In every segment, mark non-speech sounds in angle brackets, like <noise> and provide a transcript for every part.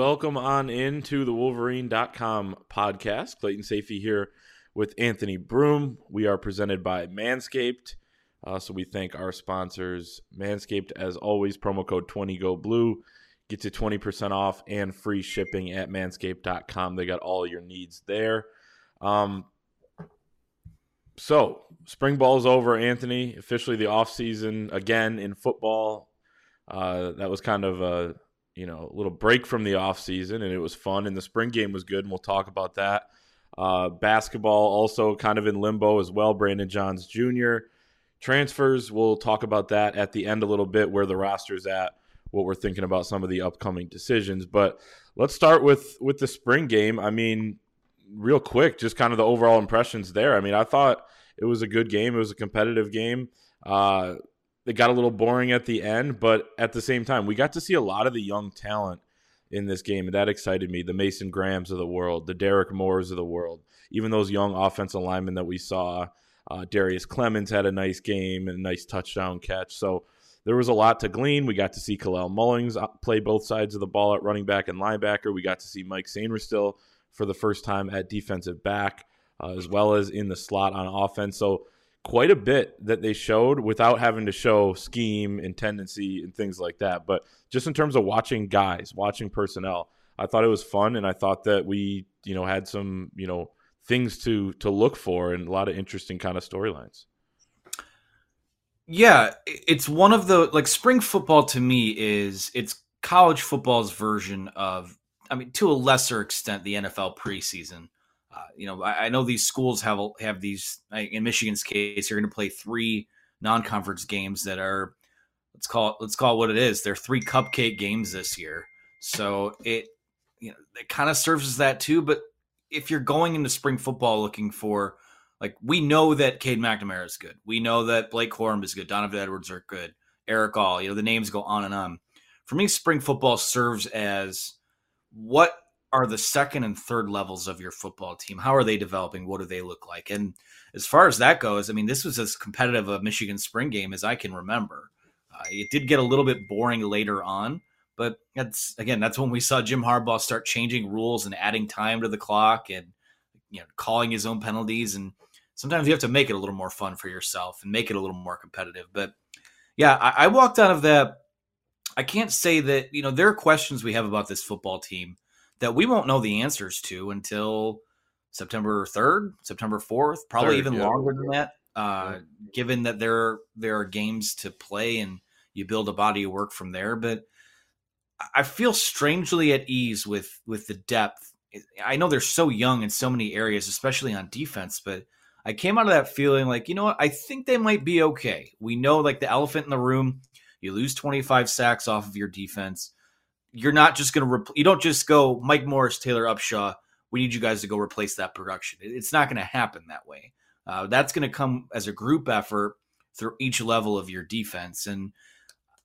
Welcome on into the Wolverine.com podcast. Clayton Sayfie here with Anthony Broome. We are presented by Manscaped. Uh, so we thank our sponsors, Manscaped, as always, promo code 20GoBlue. Get to 20% off and free shipping at manscaped.com. They got all your needs there. Um, so, spring ball's over, Anthony. Officially the off season again in football. Uh, that was kind of a you know a little break from the off season, and it was fun. And the spring game was good, and we'll talk about that. Uh, basketball also kind of in limbo as well. Brandon Johns Jr. Transfers, we'll talk about that at the end a little bit, where the roster's at, what we're thinking about some of the upcoming decisions. But let's start with with the spring game. I mean, real quick, just kind of the overall impressions there. I mean, I thought it was a good game. It was a competitive game. Uh, it got a little boring at the end, but at the same time, we got to see a lot of the young talent in this game, and that excited me. The Mason Grahams of the world, the Derrick Moores of the world, even those young offensive linemen that we saw. Uh, Darrius Clemons had a nice game and a nice touchdown catch. So there was a lot to glean. We got to see Kalel Mullings uh, play both sides of the ball at running back and linebacker. We got to see Mike Sainristil for the first time at defensive back, uh, as well as in the slot on offense. So quite a bit that they showed without having to show scheme and tendency and things like that. But just in terms of watching guys, watching personnel, I thought it was fun, and I thought that we, you know, had some, you know, things to to look for and a lot of interesting kind of storylines. Yeah, it's one of the like spring football to me is it's college football's version of I mean to a lesser extent the NFL preseason. Uh, you know, I, I, know these schools have have these in Michigan's case. You're going to play three non-conference games that are let's call it let's call it what it is. They're three cupcake games this year, so it you know it kind of serves as that too. But if you're going into spring football looking for like we know that Cade McNamara is good. We know that Blake Corum is good. Donovan Edwards are good. Erick All, you know, the names go on and on. For me, spring football serves as what are the second and third levels of your football team? How are they developing? What do they look like? And as far as that goes, I mean, this was as competitive a Michigan spring game as I can remember. Uh, it did get a little bit boring later on, but that's again, that's when we saw Jim Harbaugh start changing rules and adding time to the clock and you know calling his own penalties. And sometimes you have to make it a little more fun for yourself and make it a little more competitive. But yeah, I, I walked out of that. I can't say that you know there are questions we have about this football team that we won't know the answers to until September 3rd, September 4th, probably 3rd, even yeah. longer than that. Uh, given that there there are games to play and you build a body of work from there, but I feel strangely at ease with with the depth. I know they're so young in so many areas, especially on defense, but I came out of that feeling like, you know what, I think they might be okay. We know like the elephant in the room, you lose 25 sacks off of your defense you're not just going to rep- you don't just go Mike Morris, Taylor Upshaw. We need you guys to go replace that production. It's not going to happen that way. Uh, that's going to come as a group effort through each level of your defense. And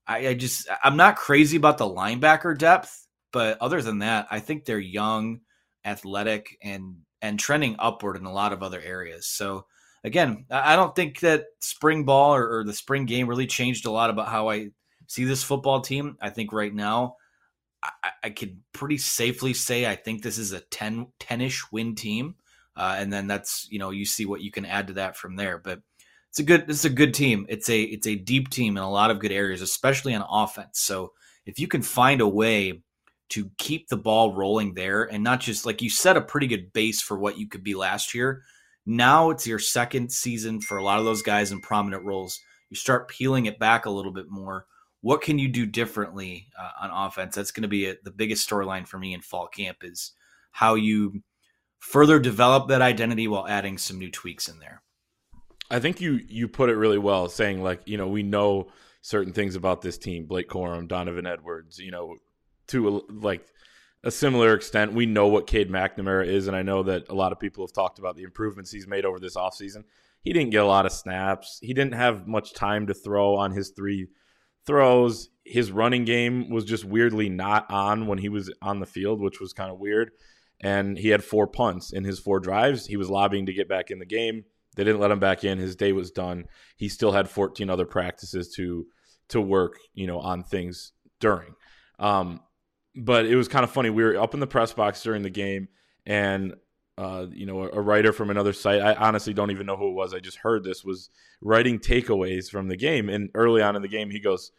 I, I just I'm not crazy about the linebacker depth, but other than that, I think they're young, athletic, and and trending upward in a lot of other areas. So again, I don't think that spring ball or, or the spring game really changed a lot about how I see this football team. I think right now I, I could pretty safely say I think this is a 10 10ish win team. Uh, and then that's you know you see what you can add to that from there. But it's a good it's a good team. It's a it's a deep team in a lot of good areas, especially on offense. So if you can find a way to keep the ball rolling there and not just like you set a pretty good base for what you could be last year. Now it's your second season for a lot of those guys in prominent roles. You start peeling it back a little bit more what can you do differently uh, on offense? That's going to be a, the biggest storyline for me in fall camp is how you further develop that identity while adding some new tweaks in there. I think you you put it really well, saying like you know we know certain things about this team: Blake Corum, Donovan Edwards. You know, to like a similar extent, we know what Cade McNamara is, and I know that a lot of people have talked about the improvements he's made over this offseason. He didn't get a lot of snaps. He didn't have much time to throw on his three throws. His running game was just weirdly not on when he was on the field, which was kind of weird. And he had four punts in his four drives. He was lobbying to get back in the game. They didn't let him back in. His day was done. He still had 14 other practices to to work, you know, on things during. Um, but it was kind of funny. We were up in the press box during the game, and uh, you know, a, a, writer from another site. I honestly don't even know who it was. I just heard this was writing takeaways from the game. And early on in the game, he goes,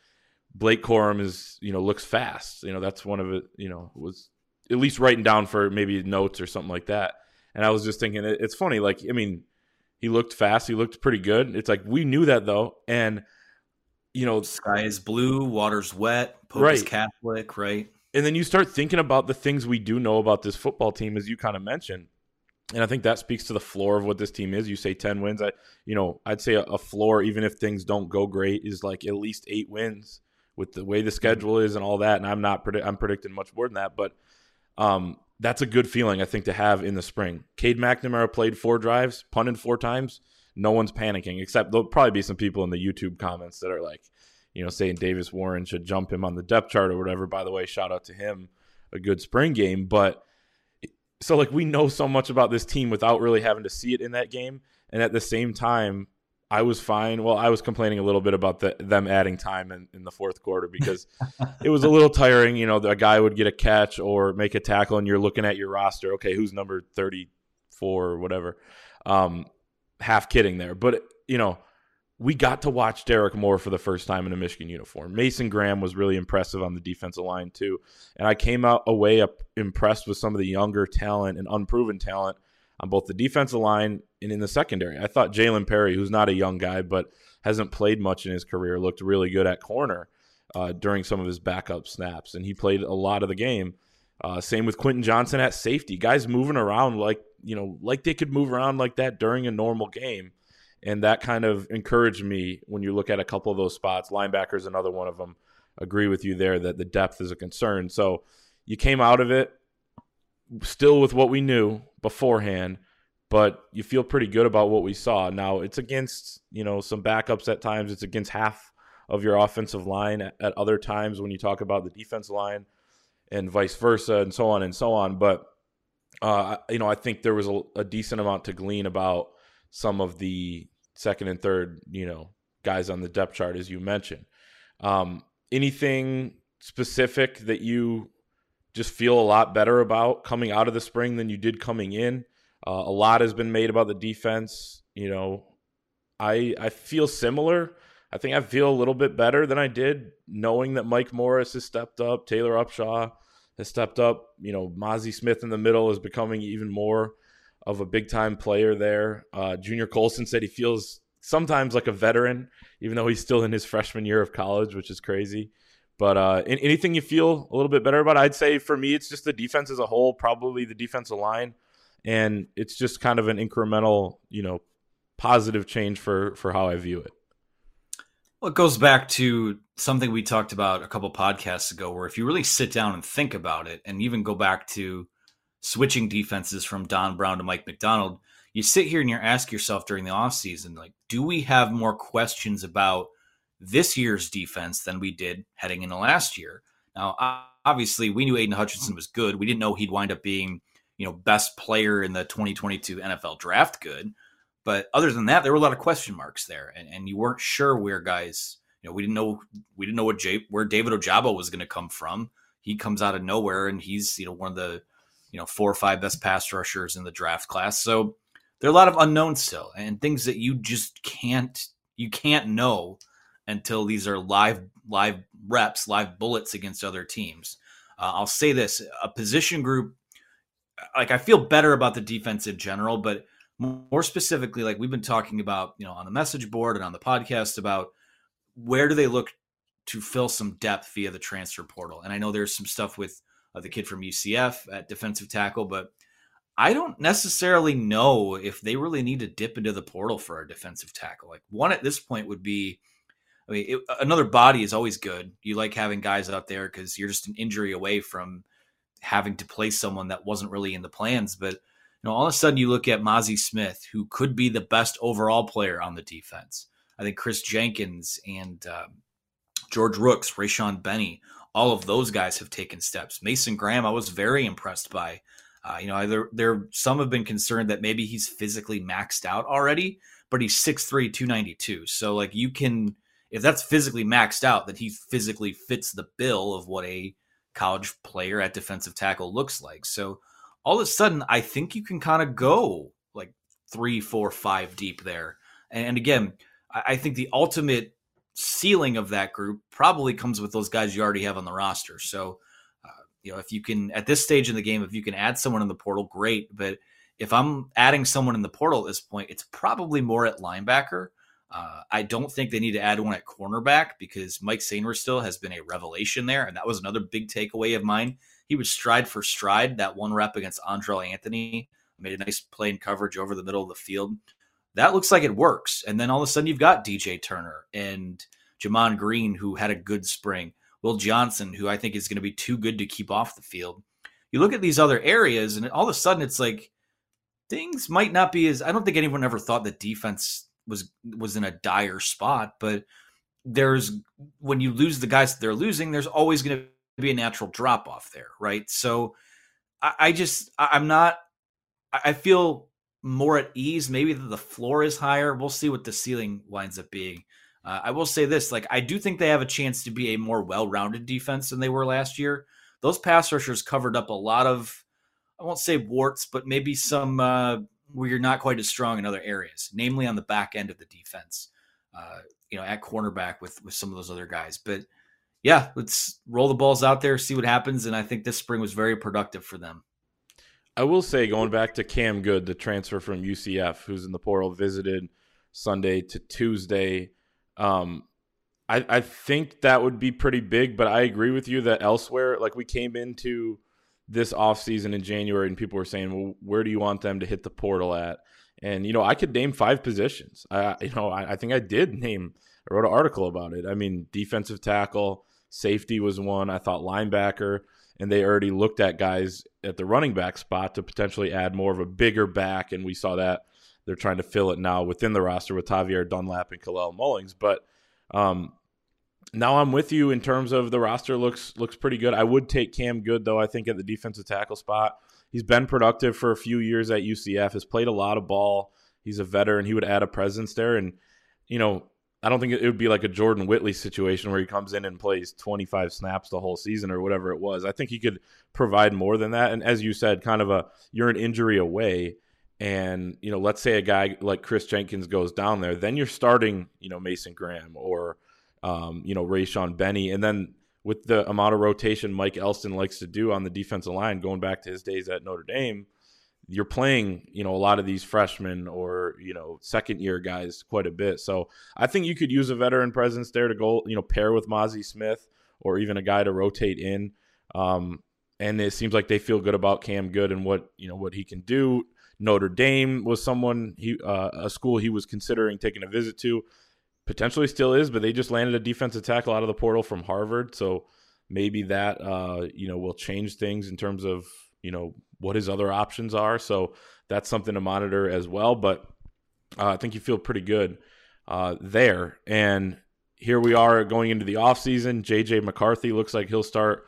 "Blake Corum is, you know, looks fast. You know, that's one of it. You know, was at least writing down for maybe notes or something like that." And I was just thinking, it's funny. Like, I mean, he looked fast. He looked pretty good. It's like we knew that though, and you know, sky is blue, water's wet, Pope right. is Catholic, right? And then you start thinking about the things we do know about this football team, as you kind of mentioned. And I think that speaks to the floor of what this team is. You say 10 wins. I, you know, I'd say a, a floor, even if things don't go great, is like at least eight wins with the way the schedule is and all that. And I'm not, predi- I'm predicting much more than that. But um, that's a good feeling, I think, to have in the spring. Cade McNamara played four drives, punted four times. No one's panicking, except there'll probably be some people in the YouTube comments that are like, you know, saying Davis Warren should jump him on the depth chart or whatever. By the way, shout out to him, a good spring game. But so like we know so much about this team without really having to see it in that game. And at the same time, I was fine. Well, I was complaining a little bit about the, them adding time in, in the fourth quarter because <laughs> it was a little tiring. You know, a guy would get a catch or make a tackle, and you're looking at your roster. Okay, who's number 34 or whatever? Um, half kidding there. But, you know, we got to watch Derrick Moore for the first time in a Michigan uniform. Mason Graham was really impressive on the defensive line too, and I came out away up impressed with some of the younger talent and unproven talent on both the defensive line and in the secondary. I thought Jalen Perry, who's not a young guy but hasn't played much in his career, looked really good at corner uh, during some of his backup snaps, and he played a lot of the game. Uh, same with Quinten Johnson at safety. Guys moving around like you know, like they could move around like that during a normal game and that kind of encouraged me when you look at a couple of those spots. Linebackers, another one of them. Agree with you there that the depth is a concern. So you came out of it still with what we knew beforehand, but you feel pretty good about what we saw. Now it's against you know some backups at times. It's against half of your offensive line at, at other times when you talk about the defense line and vice versa and so on and so on. But uh, you know I think there was a, a decent amount to glean about some of the second and third, you know, guys on the depth chart, as you mentioned. Um, anything specific that you just feel a lot better about coming out of the spring than you did coming in? Uh, a lot has been made about the defense. You know, I I feel similar. I think I feel a little bit better than I did knowing that Mike Morris has stepped up, Taylor Upshaw has stepped up. You know, Mazi Smith in the middle is becoming even more of a big time player there. Uh, Junior Colson said he feels sometimes like a veteran, even though he's still in his freshman year of college, which is crazy. But uh, anything you feel a little bit better about? I'd say for me, it's just the defense as a whole, probably the defensive line, and it's just kind of an incremental, you know, positive change for for how I view it. Well, it goes back to something we talked about a couple podcasts ago, where if you really sit down and think about it, and even go back to switching defenses from Don Brown to Mike Macdonald, you sit here and you ask yourself during the offseason, like, do we have more questions about this year's defense than we did heading into last year? Now, obviously, we knew Aidan Hutchinson was good. We didn't know he'd wind up being, you know, best player in the 2022 NFL draft good. But other than that, there were a lot of question marks there, and, and you weren't sure where guys, you know, we didn't know we didn't know what Jay, where David Ojabo was going to come from. He comes out of nowhere, and he's you know one of the you know, four or five best pass rushers in the draft class. So there are a lot of unknowns still and things that you just can't you can't know until these are live live reps, live bullets against other teams. Uh, I'll say this: a position group, like I feel better about the defense in general, but more specifically, like we've been talking about, you know, on the message board and on the podcast about where do they look to fill some depth via the transfer portal. And I know there's some stuff with uh, the kid from UCF at defensive tackle, but I don't necessarily know if they really need to dip into the portal for a defensive tackle. Like one at this point would be, I mean, it, another body is always good. You like having guys out there because you're just an injury away from having to play someone that wasn't really in the plans. But you know, all of a sudden you look at Mazi Smith, who could be the best overall player on the defense. I think Chris Jenkins and uh, George Rooks, Rayshaun Benny, all of those guys have taken steps. Mason Graham, I was very impressed by. Uh, you know, there there some have been concerned that maybe he's physically maxed out already, but he's 6'3", 292. So like you can if that's physically maxed out, that he physically fits the bill of what a college player at defensive tackle looks like. So all of a sudden, I think you can kind of go like three, four, five deep there. And again, I think the ultimate ceiling of that group probably comes with those guys you already have on the roster. So, uh, you know, if you can at this stage in the game, if you can add someone in the portal, great. But if I'm adding someone in the portal at this point, it's probably more at linebacker. Uh, I don't think they need to add one at cornerback because Mike Sainristil has been a revelation there, and that was another big takeaway of mine. He was stride for stride that one rep against Andrel Anthony, made a nice play in coverage over the middle of the field that looks like it works. And then all of a sudden you've got DJ Turner and Gemon Green, who had a good spring. Will Johnson, who I think is going to be too good to keep off the field. You look at these other areas, and all of a sudden it's like things might not be as. I don't think anyone ever thought that defense was was in a dire spot, but there's when you lose the guys that they're losing, there's always going to be a natural drop off there, right? So I, I just I'm not. I feel more at ease. Maybe the floor is higher. We'll see what the ceiling winds up being. Uh, I will say this: like I do think they have a chance to be a more well-rounded defense than they were last year. Those pass rushers covered up a lot of, I won't say warts, but maybe some uh, where you're not quite as strong in other areas, namely on the back end of the defense. Uh, you know, at cornerback with with some of those other guys. But yeah, let's roll the balls out there, see what happens. And I think this spring was very productive for them. I will say, going back to Cam Goode, the transfer from UCF, who's in the portal, visited Sunday to Tuesday. Um, I, I think that would be pretty big, but I agree with you that elsewhere, like we came into this offseason in January and people were saying, well, where do you want them to hit the portal at? And, you know, I could name five positions. I, you know, I, I think I did name, I wrote an article about it. I mean, defensive tackle, safety was one. I thought linebacker and they already looked at guys at the running back spot to potentially add more of a bigger back, and we saw that they're trying to fill it now within the roster with Tavierre Dunlap and Kalel Mullings. But um, now I'm with you in terms of the roster looks looks pretty good. I would take Cam Goode though. I think at the defensive tackle spot, he's been productive for a few years at UCF. Has played a lot of ball. He's a veteran. He would add a presence there, and you know I don't think it would be like a Jordan Whittley situation where he comes in and plays 25 snaps the whole season or whatever it was. I think he could provide more than that. And as you said, kind of a you're an injury away. And, you know, let's say a guy like Chris Jenkins goes down there, then you're starting, you know, Mason Graham or, um, you know, Rayshaun Benny. And then with the amount of rotation Mike Elston likes to do on the defensive line, going back to his days at Notre Dame, you're playing, you know, a lot of these freshmen or, you know, second year guys quite a bit. So I think you could use a veteran presence there to go, you know, pair with Mazi Smith or even a guy to rotate in. Um, and it seems like they feel good about Cam Goode and what, you know, what he can do. Notre Dame was someone he uh, a school he was considering taking a visit to. Potentially still is, but they just landed a defensive tackle out of the portal from Harvard. So maybe that uh, you know will change things in terms of you know what his other options are. So that's something to monitor as well. But uh, I think you feel pretty good uh, there. And here we are going into the offseason. JJ McCarthy looks like he'll start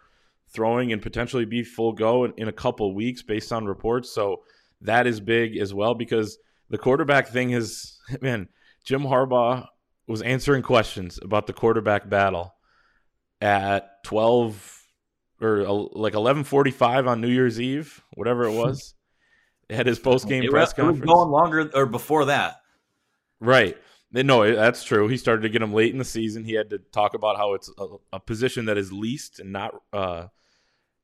throwing and potentially be full go in, in a couple weeks based on reports. So that is big as well because the quarterback thing is, <laughs> man, Jim Harbaugh was answering questions about the quarterback battle at 12 or like 11:45 on New Year's Eve, whatever it was. <laughs> had his post game press conference. going longer or before that. Right. No, that's true. He started to get him late in the season. He had to talk about how it's a, a position that is leased and not uh,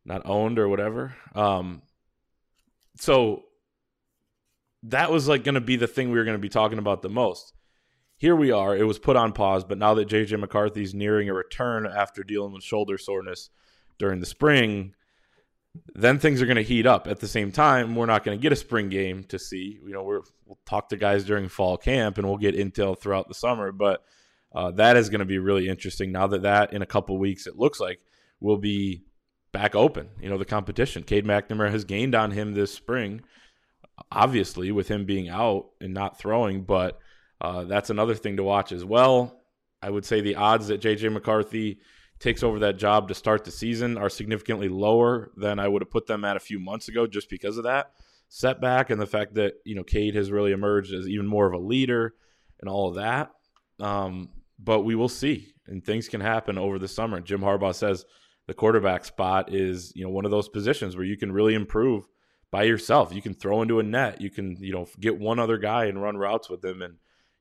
not owned or whatever. Um, so that was like going to be the thing we were going to be talking about the most. Here we are. It was put on pause, but now that JJ McCarthy's nearing a return after dealing with shoulder soreness, during the spring, then things are going to heat up. At the same time, we're not going to get a spring game to see. You know, we will talk to guys during fall camp and we'll get intel throughout the summer. But uh, that is going to be really interesting now that that in a couple weeks it looks like will be back open. You know, the competition. Cade McNamara has gained on him this spring, obviously, with him being out and not throwing, but uh, that's another thing to watch as well. I would say the odds that JJ McCarthy takes over that job to start the season are significantly lower than I would have put them at a few months ago just because of that setback and the fact that, you know, Cade has really emerged as even more of a leader and all of that. Um, but we will see, and things can happen over the summer. Jim Harbaugh says the quarterback spot is, you know, one of those positions where you can really improve by yourself. You can throw into a net. You can, you know, get one other guy and run routes with them and,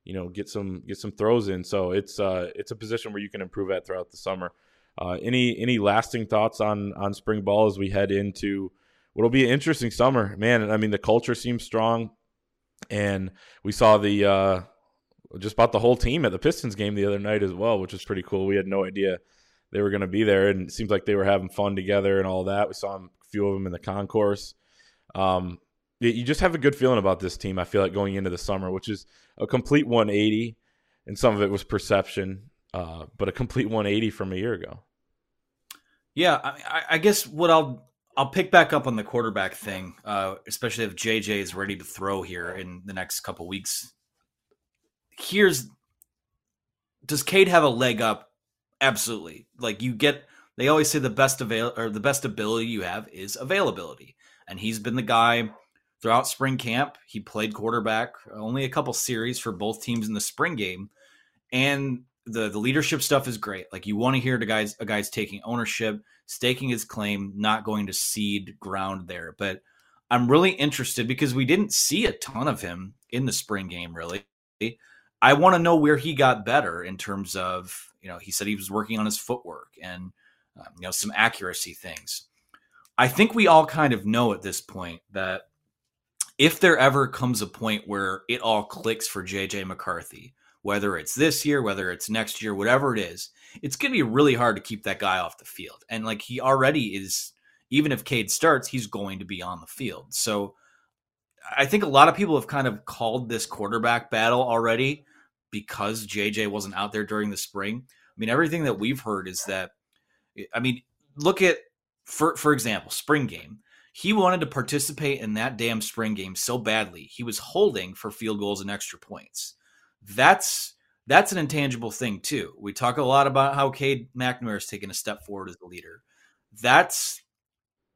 you know, get some get some throws in. So it's uh it's a position where you can improve at throughout the summer. Uh, any any lasting thoughts on on spring ball as we head into what'll be an interesting summer, man? I mean, the culture seems strong, and we saw the uh, just about the whole team at the Pistons game the other night as well, which was pretty cool. We had no idea they were going to be there, and it seems like they were having fun together and all that. We saw a few of them in the concourse. Um, you just have a good feeling about this team. I feel like going into the summer, which is a complete 180, and some of it was perception, uh, but a complete 180 from a year ago. Yeah, I, I, guess what I'll I'll pick back up on the quarterback thing, uh, especially if JJ is ready to throw here in the next couple weeks. Here's does Cade have a leg up? Absolutely. Like you get, they always say the best avail or the best ability you have is availability, and he's been the guy throughout spring camp. He played quarterback only a couple series for both teams in the spring game, and the the leadership stuff is great. Like you want to hear the guys a guy's taking ownership, staking his claim, not going to cede ground there. But I'm really interested because we didn't see a ton of him in the spring game. Really, I want to know where he got better in terms of you know he said he was working on his footwork and um, you know some accuracy things. I think we all kind of know at this point that if there ever comes a point where it all clicks for JJ McCarthy, whether it's this year, whether it's next year, whatever it is, it's going to be really hard to keep that guy off the field. And like he already is, even if Cade starts, he's going to be on the field. So I think a lot of people have kind of called this quarterback battle already because JJ wasn't out there during the spring. I mean, everything that we've heard is that, I mean, look at, for, for example, spring game he wanted to participate in that damn spring game so badly. He was holding for field goals and extra points. That's that's an intangible thing too. We talk a lot about how Cade McNamara has taken a step forward as a leader. That's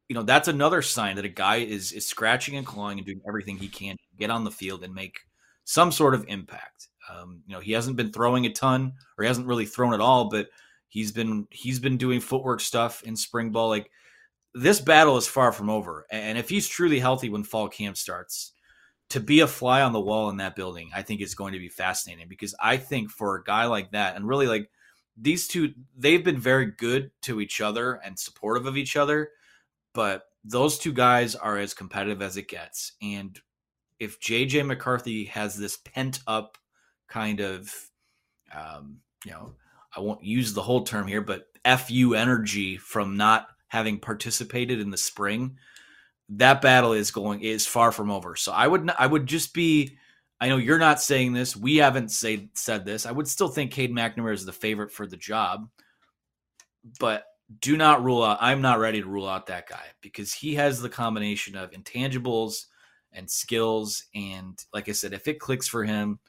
you know that's another sign that a guy is is scratching and clawing and doing everything he can to get on the field and make some sort of impact. Um, you know he hasn't been throwing a ton or he hasn't really thrown at all, but he's been he's been doing footwork stuff in spring ball. Like this battle is far from over. And if he's truly healthy when fall camp starts, to be a fly on the wall in that building, I think is going to be fascinating because I think for a guy like that, and really like these two, they've been very good to each other and supportive of each other, but those two guys are as competitive as it gets. And if JJ McCarthy has this pent up kind of, um, you know, I won't use the whole term here, but FU energy from not having participated in the spring, that battle is going is far from over. So I would I would just be I know you're not saying this. We haven't say, said this. I would still think Cade McNamara is the favorite for the job, but do not rule out. I'm not ready to rule out that guy because he has the combination of intangibles and skills. And like I said, if it clicks for him,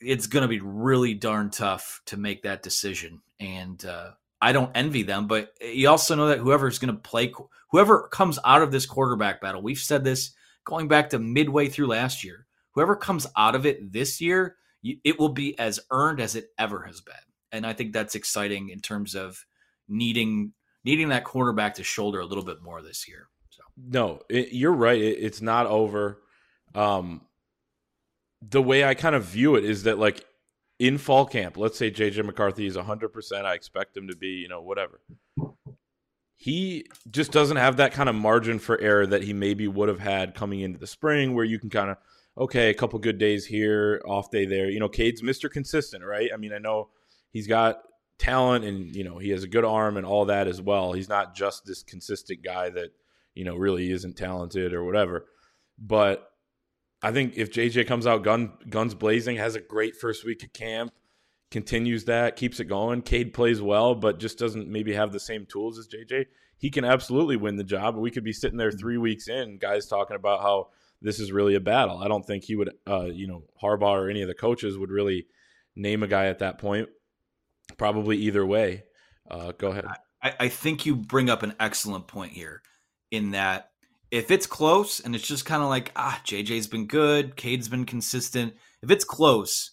it's going to be really darn tough to make that decision. And uh, I don't envy them, but you also know that whoever's going to play, whoever comes out of this quarterback battle, we've said this going back to midway through last year, whoever comes out of it this year, it will be as earned as it ever has been. And I think that's exciting in terms of needing needing that quarterback to shoulder a little bit more this year. So no, it, you're right. It, it's not over. Um, the way I kind of view it is that like in fall camp, let's say JJ McCarthy is 100%, I expect him to be, you know, whatever. He just doesn't have that kind of margin for error that he maybe would have had coming into the spring where you can kind of okay, a couple good days here, off day there. You know, Cade's Mr. Consistent, right? I mean, I know he's got talent and, you know, he has a good arm and all that as well. He's not just this consistent guy that, you know, really isn't talented or whatever. But I think if JJ comes out gun guns blazing, has a great first week of camp, continues that, keeps it going. Cade plays well, but just doesn't maybe have the same tools as JJ. He can absolutely win the job. We could be sitting there three weeks in, guys talking about how this is really a battle. I don't think he would, uh, you know, Harbaugh or any of the coaches would really name a guy at that point. Probably either way. Uh, go ahead. I, I think you bring up an excellent point here in that if it's close and it's just kind of like, ah, JJ's been good, Cade's been consistent. If it's close,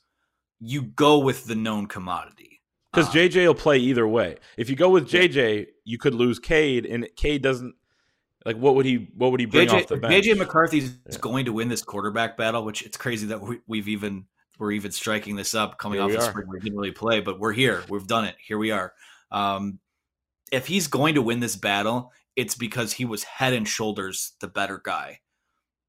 you go with the known commodity. Because uh, JJ will play either way. If you go with JJ, you could lose Cade, and Cade doesn't like what would he what would he bring JJ, off the bench? JJ McCarthy's yeah. going to win this quarterback battle, which it's crazy that we, have even we're even striking this up coming here off the are. spring. We didn't really play, but we're here. We've done it. Here we are. Um, if he's going to win this battle, it's because he was head and shoulders the better guy.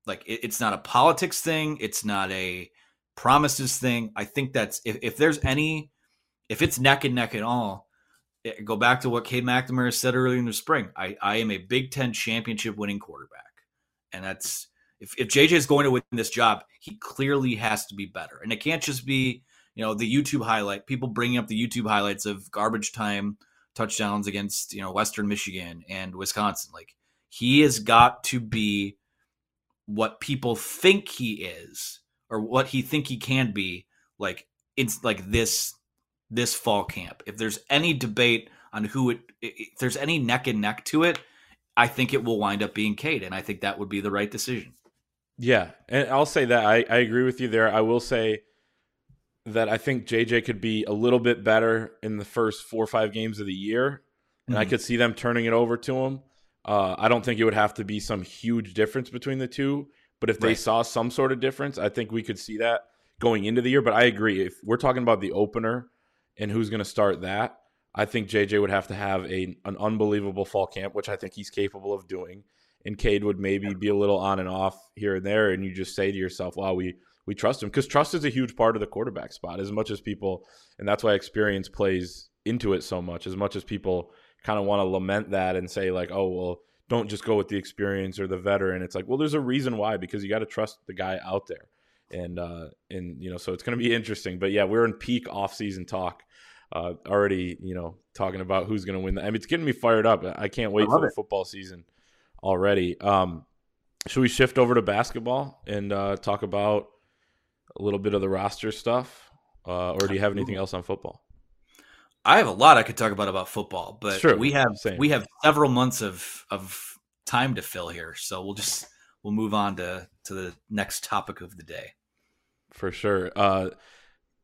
Like it, it's not a politics thing. It's not a promises thing. I think that's if, if there's any, if it's neck and neck at all, it, eh, go back to what Cade McNamara said earlier in the spring. I, I am a Big Ten championship winning quarterback. And that's, if, if JJ is going to win this job, he clearly has to be better. And it can't just be, you know, the YouTube highlight, people bringing up the YouTube highlights of garbage time touchdowns against, you know, Western Michigan and Wisconsin. Like he has got to be what people think he is or what he think he can be like it's like this this fall camp. If there's any debate on who it if there's any neck and neck to it, I think it will wind up being Cade and I think that would be the right decision. Yeah, and I'll say that I, I agree with you there. I will say that I think JJ could be a little bit better in the first four or five games of the year, and mm-hmm. I could see them turning it over to him. Uh, I don't think it would have to be some huge difference between the two, but if they right. saw some sort of difference, I think we could see that going into the year. But I agree. If we're talking about the opener and who's going to start that, I think JJ would have to have a an unbelievable fall camp, which I think he's capable of doing. And Cade would maybe be a little on and off here and there, and you just say to yourself, "Wow, we we trust him," because trust is a huge part of the quarterback spot. As much as people, and that's why experience plays into it so much. As much as people kind of want to lament that and say like, "Oh, well, don't just go with the experience or the veteran. It's like, well, there's a reason why because you got to trust the guy out there, and uh, and you know, so it's going to be interesting. But yeah, we're in peak off-season talk uh, already. You know, talking about who's going to win. The, I mean, it's getting me fired up. I can't wait for the football season already. Um, should we shift over to basketball and uh, talk about a little bit of the roster stuff, uh, or do you have anything else on football? I have a lot I could talk about about football, but we have same. we have several months of of time to fill here, so we'll just we'll move on to to the next topic of the day. For sure. Uh,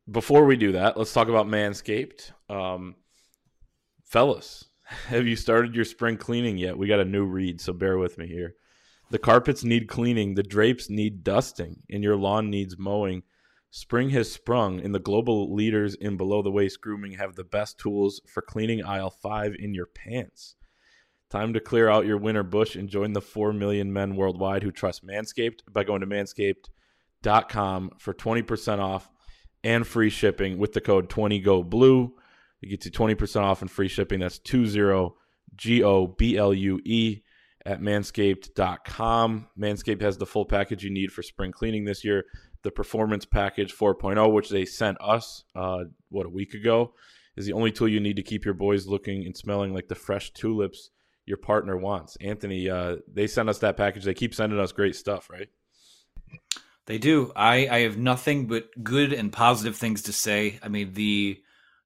before we do that, let's talk about Manscaped. Um, fellas, <laughs> have you started your spring cleaning yet? We got a new read, so bear with me here. The carpets need cleaning, the drapes need dusting, and your lawn needs mowing. Spring has sprung, and the global leaders in below the waist grooming have the best tools for cleaning aisle five in your pants. Time to clear out your winter bush and join the 4 million men worldwide who trust Manscaped by going to manscaped.com for 20% off and free shipping with the code 20GOBLUE. You get you 20% off and free shipping. That's 20 G O B L U E at manscaped.com. Manscaped has the full package you need for spring cleaning this year the Performance Package 4.0, which they sent us, uh, what, a week ago, is the only tool you need to keep your boys looking and smelling like the fresh tulips your partner wants. Anthony, uh, they sent us that package. They keep sending us great stuff, right? They do. I, I have nothing but good and positive things to say. I mean, the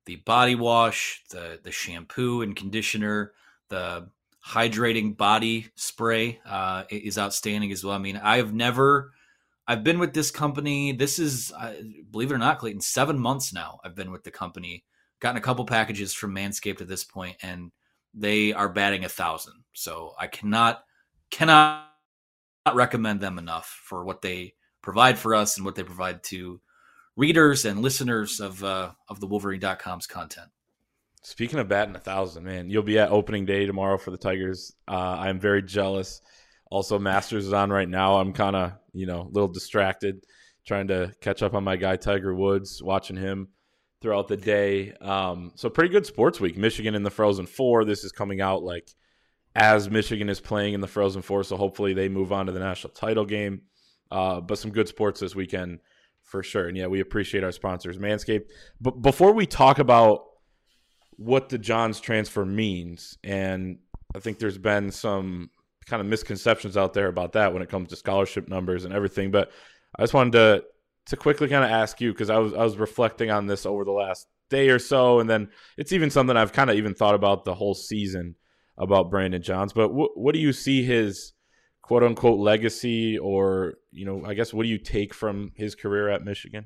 the body wash, the the shampoo and conditioner, the hydrating body spray uh, is outstanding as well. I mean, I have never I've been with this company. This is, uh, believe it or not, Clayton, seven months now. I've been with the company. Gotten a couple packages from Manscaped at this point, and they are batting a thousand. So I cannot cannot recommend them enough for what they provide for us and what they provide to readers and listeners of uh, of the Wolverine.com's content. Speaking of batting a thousand, man, you'll be at opening day tomorrow for the Tigers. Uh, I'm very jealous. Also, Masters is on right now. I'm kind of, you know, a little distracted trying to catch up on my guy Tiger Woods, watching him throughout the day. Um, so pretty good sports week. Michigan in the Frozen Four. This is coming out like as Michigan is playing in the Frozen Four. So hopefully they move on to the national title game. Uh, but some good sports this weekend for sure. And yeah, we appreciate our sponsors, Manscaped. But before we talk about what the Johns transfer means, and I think there's been some kind of misconceptions out there about that when it comes to scholarship numbers and everything. But I just wanted to to quickly kind of ask you because I was I was reflecting on this over the last day or so, and then it's even something I've kind of even thought about the whole season about Brandon Johns. But what what do you see his quote unquote legacy, or you know, I guess what do you take from his career at Michigan?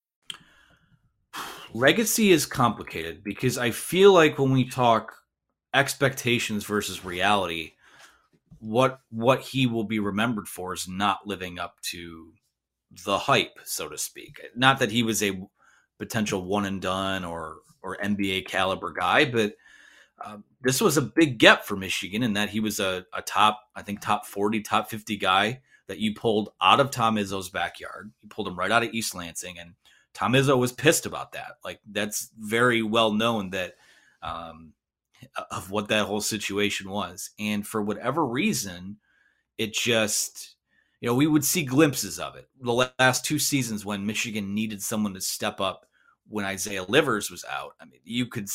Legacy is complicated because I feel like when we talk expectations versus reality, what what he will be remembered for is not living up to the hype, so to speak. Not that he was a potential one and done or or NBA caliber guy, but uh, this was a big get for Michigan in that he was a, a top, I think, top 40, top 50 guy that you pulled out of Tom Izzo's backyard. You pulled him right out of East Lansing, and Tom Izzo was pissed about that. Like that's very well known that um, of what that whole situation was. And for whatever reason, it just you know we would see glimpses of it. The last two seasons when Michigan needed someone to step up when Isaiah Livers was out. I mean, you could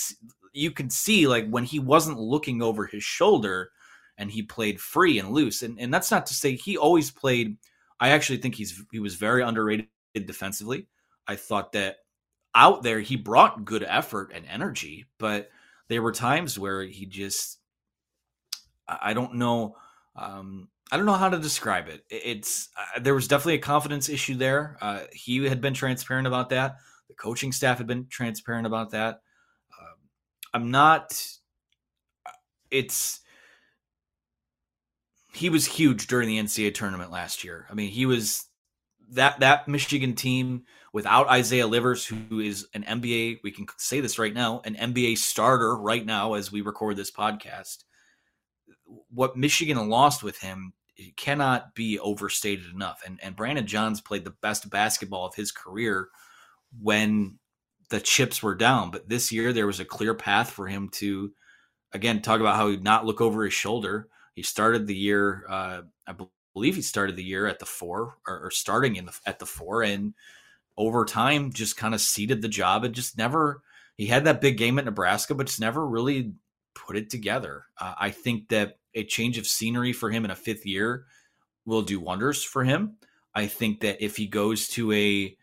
you could see like when he wasn't looking over his shoulder and he played free and loose. And and that's not to say he always played. I actually think he's he was very underrated defensively. I thought that out there he brought good effort and energy, but there were times where he just I don't know um, I don't know how to describe it. It's uh, there was definitely a confidence issue there. Uh, he had been transparent about that. The coaching staff had been transparent about that. Um, I'm not. It's he was huge during the NCAA tournament last year. I mean, he was that that Michigan team without Isaiah Livers, who is an NBA, we can say this right now, an NBA starter right now as we record this podcast. What Michigan lost with him cannot be overstated enough. And and Brandon Johns played the best basketball of his career when the chips were down. But this year there was a clear path for him to again talk about how he'd not look over his shoulder. He started the year, uh, I believe he started the year at the four or, or starting in the at the four and over time just kind of ceded the job and just never he had that big game at Nebraska, but just never really put it together. Uh, I think that a change of scenery for him in a fifth year will do wonders for him. I think that if he goes to a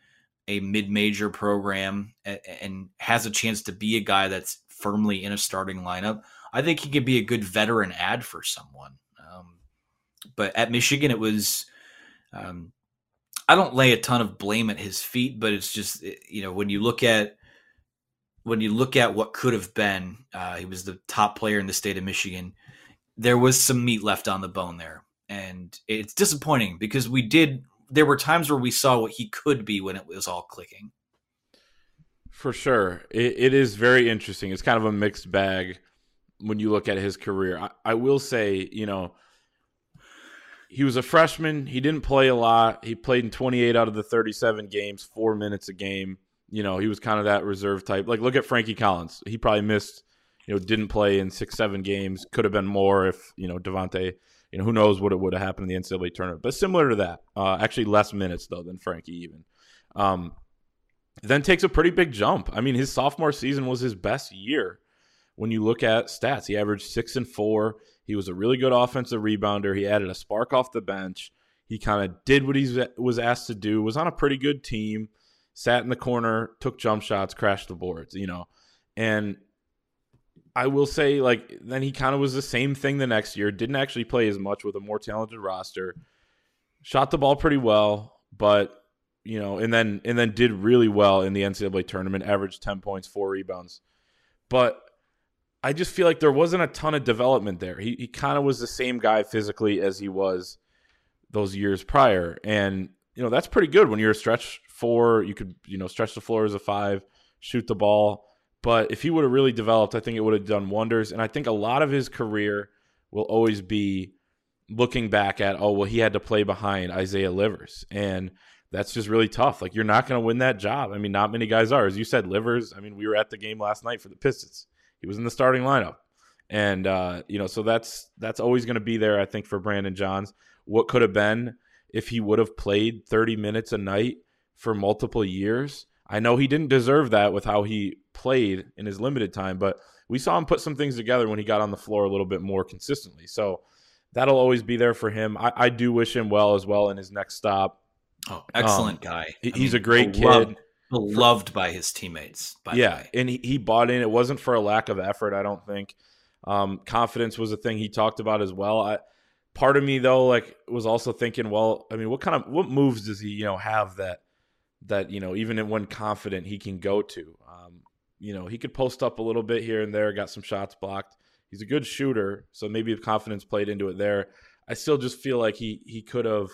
a mid-major program and, and has a chance to be a guy that's firmly in a starting lineup, I think he could be a good veteran ad for someone. But at Michigan, it was um, I don't lay a ton of blame at his feet, but it's just eh, you know when you look at when you look at what could have been, uh, he was the top player in the state of Michigan. There was some meat left on the bone there, and it's disappointing because we did. There were times where we saw what he could be when it was all clicking. For sure, it, it is very interesting. It's kind of a mixed bag when you look at his career. I, I will say, you know, he was a freshman. He didn't play a lot. He played in 28 out of the 37 games, four minutes a game. You know, he was kind of that reserve type. Like, look at Frankie Collins. He probably missed, you know, didn't play in six, seven games. Could have been more if, you know, DeVante', you know, who knows what it would have happened in the NCAA tournament. But similar to that, uh, actually less minutes, though, than Frankie even. Um, then takes a pretty big jump. I mean, his sophomore season was his best year when you look at stats. He averaged six and four. He was a really good offensive rebounder. He added a spark off the bench. He kind of did what he was asked to do. Was on a pretty good team. Sat in the corner, took jump shots, crashed the boards. You know, and I will say, like, then he kind of was the same thing the next year. Didn't actually play as much with a more talented roster. Shot the ball pretty well, but you know, and then and then did really well in the NCAA tournament. Averaged ten points, four rebounds. But I just feel like there wasn't a ton of development there. He he kind of was the same guy physically as he was those years prior, and you know that's pretty good when you're a stretch four. You could you know stretch the floor as a five, shoot the ball. But if he would have really developed, I think it would have done wonders. And I think a lot of his career will always be looking back at, oh, well, he had to play behind Isaiah Livers. And that's just really tough. Like, you're not going to win that job. I mean, not many guys are. As you said, Livers, I mean, we were at the game last night for the Pistons. He was in the starting lineup. And, uh, you know, so that's that's always going to be there, I think, for Brandon Johns. What could have been if he would have played 30 minutes a night for multiple years? I know he didn't deserve that with how he played in his limited time, but we saw him put some things together when he got on the floor a little bit more consistently. So that'll always be there for him. I, I do wish him well as well in his next stop. Oh, excellent um, guy. He's mean, a great beloved, kid. Beloved by his teammates. yeah, and he, he bought in. It wasn't for a lack of effort, I don't think. Um, confidence was a thing he talked about as well. I, part of me though, like, was also thinking, well, I mean, what kind of what moves does he, you know, have that that you know even when confident he can go to. Um, you know, he could post up a little bit here and there, got some shots blocked. He's a good shooter, so maybe confidence played into it there. I still just feel like he he could have,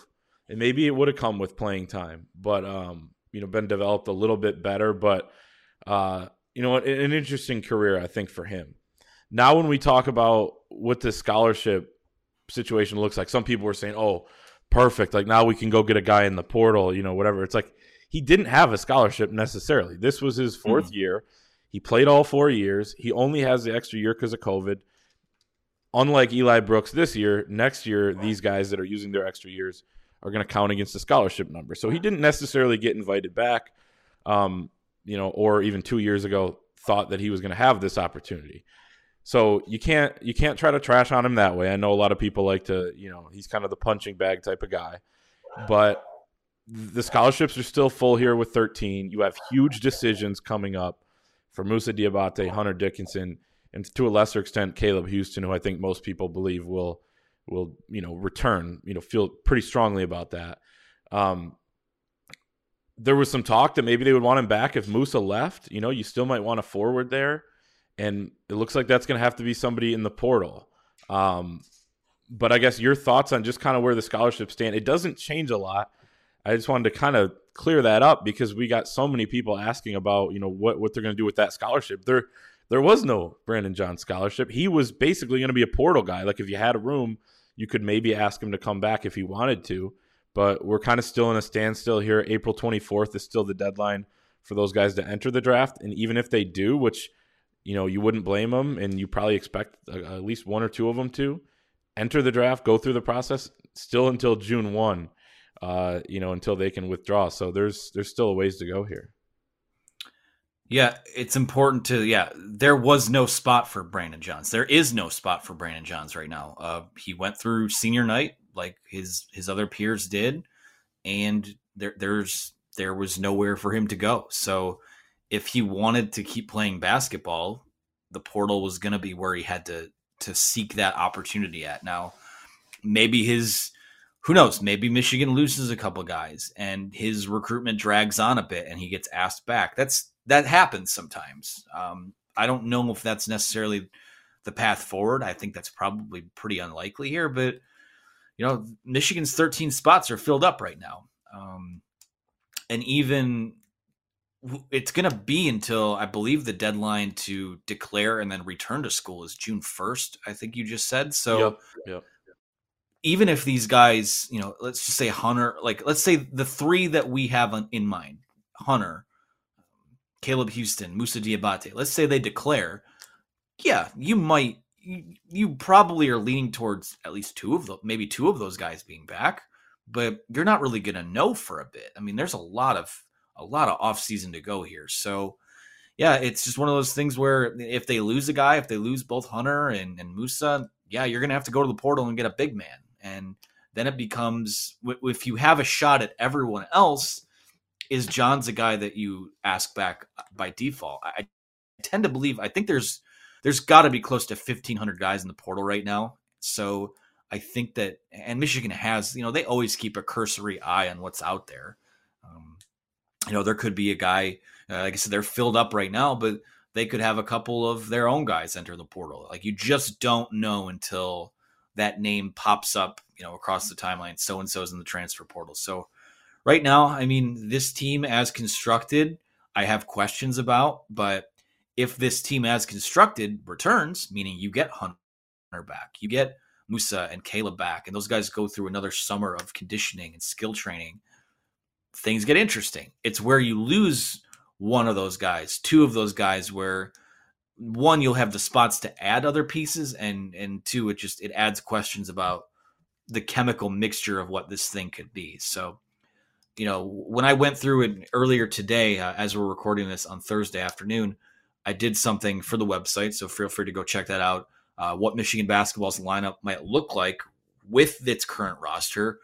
and maybe it would have come with playing time, but um, you know, been developed a little bit better. But uh, you know, an, an interesting career I think for him. Now, when we talk about what the scholarship situation looks like, some people were saying, "Oh, perfect! Like now we can go get a guy in the portal, you know, whatever." It's like he didn't have a scholarship necessarily. This was his 4th mm year. He played all four years. He only has the extra year because of COVID. Unlike Eli Brooks this year, next year, these guys that are using their extra years are going to count against the scholarship number. So he didn't necessarily get invited back, um, you know, or even two years ago thought that he was going to have this opportunity. So you can't you can't try to trash on him that way. I know a lot of people like to, you know, he's kind of the punching bag type of guy, but the scholarships are still full here with 13. You have huge decisions coming up for Moussa Diabate, Hunter Dickinson, and to a lesser extent Caleb Houstan, who I think most people believe will will you know return. You know, feel pretty strongly about that. Um, there was some talk that maybe they would want him back if Moussa left. You know, you still might want a forward there, and it looks like that's going to have to be somebody in the portal. Um, but I guess your thoughts on just kind of where the scholarship stand. It doesn't change a lot I just wanted to kind of clear that up because we got so many people asking about, you know, what, what they're going to do with that scholarship. There there was no Brandon Johns scholarship. He was basically going to be a portal guy. Like if you had a room, you could maybe ask him to come back if he wanted to. But we're kind of still in a standstill here. April 24th is still the deadline for those guys to enter the draft. And even if they do, which you know you wouldn't blame them, and you probably expect at least one or two of them to enter the draft, go through the process, still until June 1 uh, you know, until they can withdraw. So there's there's still a ways to go here. Yeah, it's important to yeah. There was no spot for Brandon Johns. There is no spot for Brandon Johns right now. Uh, he went through senior night like his his other peers did, and there there's there was nowhere for him to go. So if he wanted to keep playing basketball, the portal was going to be where he had to to seek that opportunity at. Now, maybe his who knows? Maybe Michigan loses a couple guys and his recruitment drags on a bit and he gets asked back. That's that happens sometimes. Um, I don't know if that's necessarily the path forward. I think that's probably pretty unlikely here, but you know, Michigan's 13 spots are filled up right now. Um, and even it's going to be until I believe the deadline to declare and then return to school is June 1st, I think you just said. So, yep, yep even if these guys, you know, let's just say Hunter, like let's say the three that we have in mind, Hunter, Caleb Houstan, Moussa Diabate, let's say they declare, yeah, you might, you, you probably are leaning towards at least two of them, maybe two of those guys being back, but you're not really going to know for a bit. I mean, there's a lot of, a lot of off season to go here. So, yeah, it's just one of those things where if they lose a guy, if they lose both Hunter and, and Moussa, yeah, you're going to have to go to the portal and get a big man and then it becomes if you have a shot at everyone else is Johns a guy that you ask back by default I tend to believe I think there's there's got to be close to 1500 guys in the portal right now so I think that and Michigan has you know they always keep a cursory eye on what's out there um, you know there could be a guy uh, like I said they're filled up right now but they could have a couple of their own guys enter the portal like you just don't know until that name pops up, you know, across the timeline. So and so's in the transfer portal. So right now, I mean, this team as constructed, I have questions about, but if this team as constructed returns, meaning you get Hunter back, you get Moussa and Caleb back, and those guys go through another summer of conditioning and skill training, things get interesting. It's where you lose one of those guys, two of those guys, where one you'll have the spots to add other pieces, and and two it just it adds questions about the chemical mixture of what this thing could be. So, you know, when I went through it earlier today, uh, as we're recording this on Thursday afternoon, I did something for the website. So feel free to go check that out. Uh, what Michigan basketball's lineup might look like with its current roster.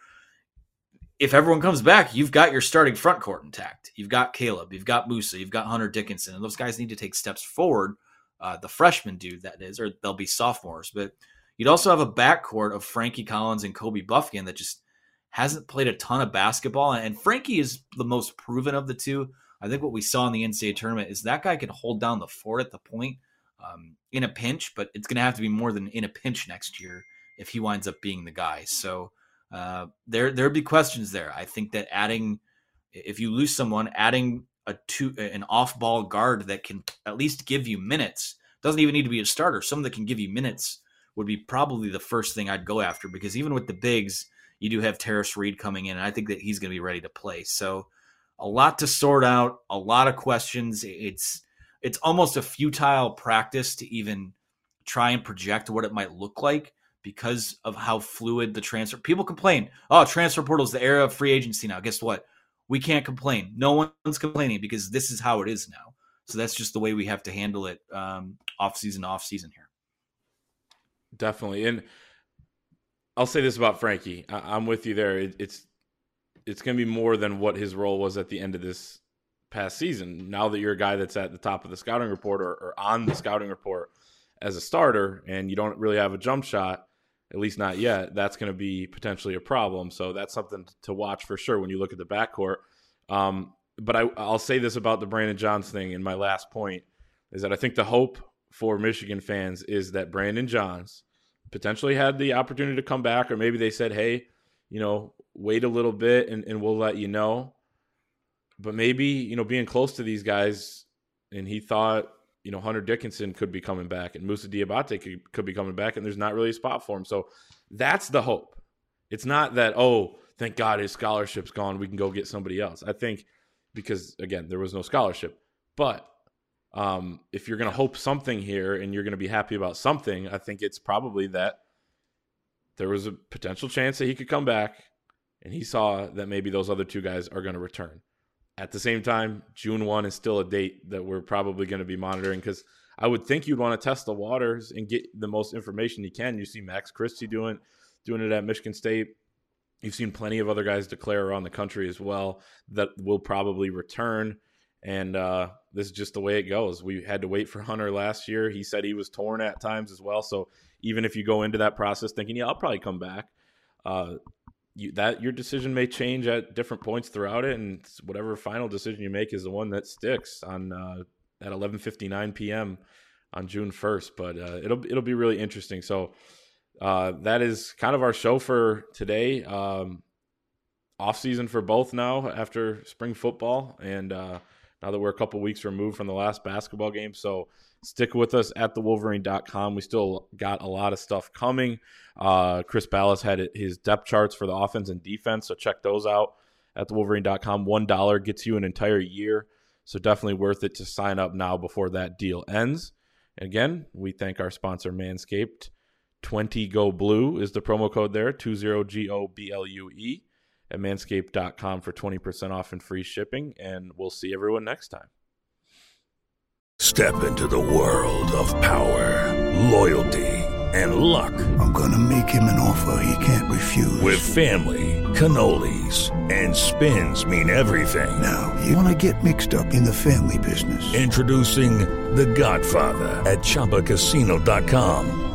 If everyone comes back, you've got your starting front court intact. You've got Caleb, you've got Moussa, you've got Hunter Dickinson, and those guys need to take steps forward. Uh, the freshmen do that is, or they'll be sophomores, but You'd also have a backcourt of Frankie Collins and Kobe Bufkin that just hasn't played a ton of basketball. And Frankie is the most proven of the two. I think what we saw in the NCAA tournament is that guy can hold down the fort at the point um, in a pinch, but it's going to have to be more than in a pinch next year if he winds up being the guy. So uh, there there'll be questions there. I think that adding, if you lose someone, adding a two an off ball guard that can at least give you minutes doesn't even need to be a starter. Someone that can give you minutes would be probably the first thing I'd go after because even with the bigs, you do have Tarris Reed coming in, and I think that he's going to be ready to play. So a lot to sort out, a lot of questions. It's it's almost a futile practice to even try and project what it might look like because of how fluid the transfer. People complain, "Oh, transfer portal is the era of free agency now." Guess what? We can't complain. No one's complaining because this is how it is now. So that's just the way we have to handle it um, off season, off season here. Definitely, and I'll say this about Frankie. I- am with you there. It, it's it's going to be more than what his role was at the end of this past season. Now that you're a guy that's at the top of the scouting report or, or on the scouting report as a starter, and you don't really have a jump shot, at least not yet, that's going to be potentially a problem. So that's something to watch for sure when you look at the backcourt. Um, but I, I'll say this about the Brandon Johns thing. And my last point is that I think the hope for Michigan fans is that Brandon Johns potentially had the opportunity to come back, or maybe they said, hey, you know, wait a little bit and, and we'll let you know. But maybe, you know, being close to these guys, and he thought, you know, Hunter Dickinson could be coming back and Moussa Diabate could, could be coming back, and there's not really a spot for him. So that's the hope. It's not that, oh, thank God his scholarship's gone. We can go get somebody else. I think because, again, there was no scholarship. But um, if you're going to hope something here and you're going to be happy about something, I think it's probably that there was a potential chance that he could come back and he saw that maybe those other two guys are going to return. At the same time, June 1 is still a date that we're probably going to be monitoring because I would think you'd want to test the waters and get the most information you can. You see Max Christie doing doing it at Michigan State. You've seen plenty of other guys declare around the country as well that will probably return. And uh, this is just the way it goes. We had to wait for Hunter last year. He said he was torn at times as well. So even if you go into that process thinking, yeah, I'll probably come back, uh, you, that your decision may change at different points throughout it, and whatever final decision you make is the one that sticks on uh, at 11:59 p.m. on June 1st. But uh, it'll it'll be really interesting. So uh, that is kind of our show for today. Um, off season for both now after spring football, and uh, now that we're a couple weeks removed from the last basketball game. So stick with us at thewolverine.com. We still got a lot of stuff coming. Uh, Chris Balas had his depth charts for the offense and defense, so check those out at thewolverine.com. $1 gets you an entire year, so definitely worth it to sign up now before that deal ends. And again, we thank our sponsor, Manscaped. 20 Go Blue is the promo code there, 20 G O B L U E at manscaped.com for 20% off and free shipping. And we'll see everyone next time. Step into the world of power, loyalty, and luck. I'm going to make him an offer he can't refuse. With family, cannolis, and spins mean everything. Now, you want to get mixed up in the family business? Introducing The Godfather at Chumbacasino.com.